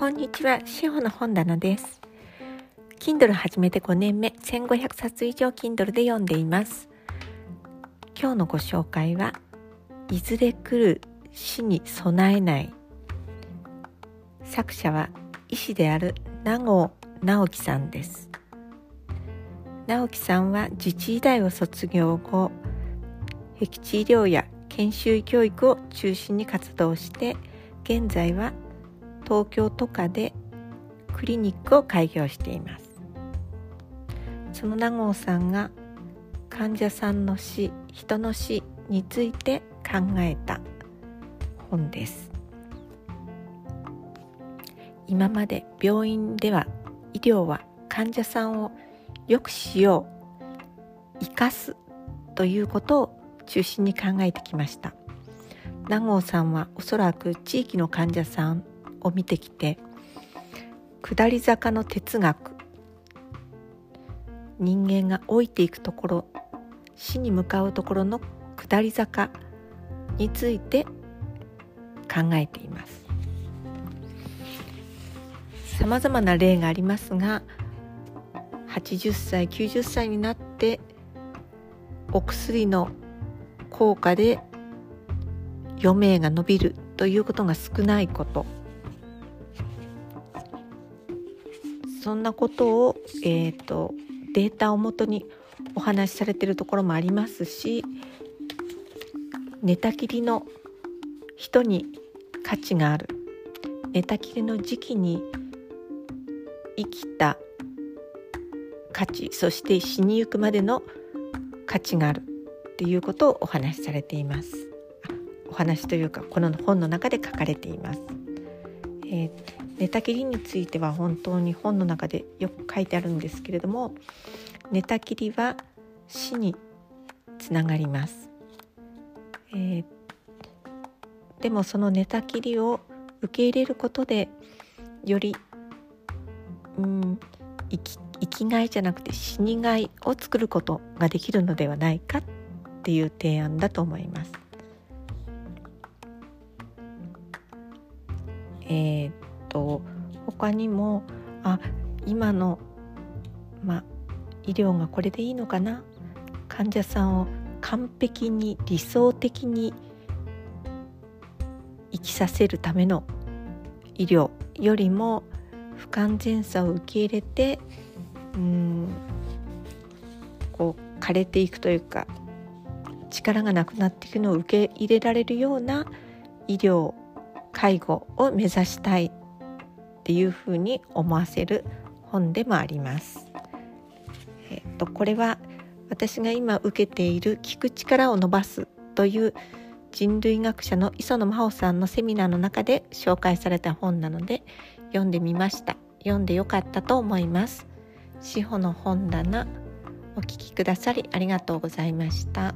こんにちは、しほの本棚です。Kindle 始めて5年目、1500冊以上 Kindle で読んでいます。今日のご紹介は、いずれ来る死に備えない。作者は医師である名護直樹さんです。直樹さんは自治医大を卒業後、僻地医療や研修教育を中心に活動して、現在は東京都下でクリニックを開業しています。その名郷さんが患者さんの死人の死について考えた本です。今まで病院では医療は患者さんを良くしよう生かすということを中心に考えてきました。名郷さんはおそらく地域の患者さんを見てきて下り坂の哲学。人間が老いていくところ死に向かうところの下り坂について考えています。さまざまな例がありますが80歳90歳になってお薬の効果で余命が延びるということが少ないこと。そんなことを、えーと、データをもとにお話しされてるところもありますし寝たきりの人に価値がある。寝たきりの時期に生きた価値そして死にゆくまでの価値がある。っていうことをお話しされています。お話というかこの本の中で書かれています、えー、寝たきりについては本当に本の中でよく書いてあるんですけれども寝たきりは死につながります、えー、でもその寝たきりを受け入れることでよりうん生き生きがいじゃなくて死にがいを作ることができるのではないかっていう提案だと思います。えー、と他にもあ今の、ま、医療がこれでいいのかな？患者さんを完璧に理想的に生きさせるための医療よりも不完全さを受け入れてうんこう枯れていくというか力がなくなっていくのを受け入れられるような医療介護を目指したい。っていうふうに思わせる本でもあります。えっと、これは私が今受けている聞く力を伸ばすという人類学者の磯野真帆さんのセミナーの中で紹介された本なので読んでみました読んでよかったと思います志保の本棚お聞きくださりありがとうございました。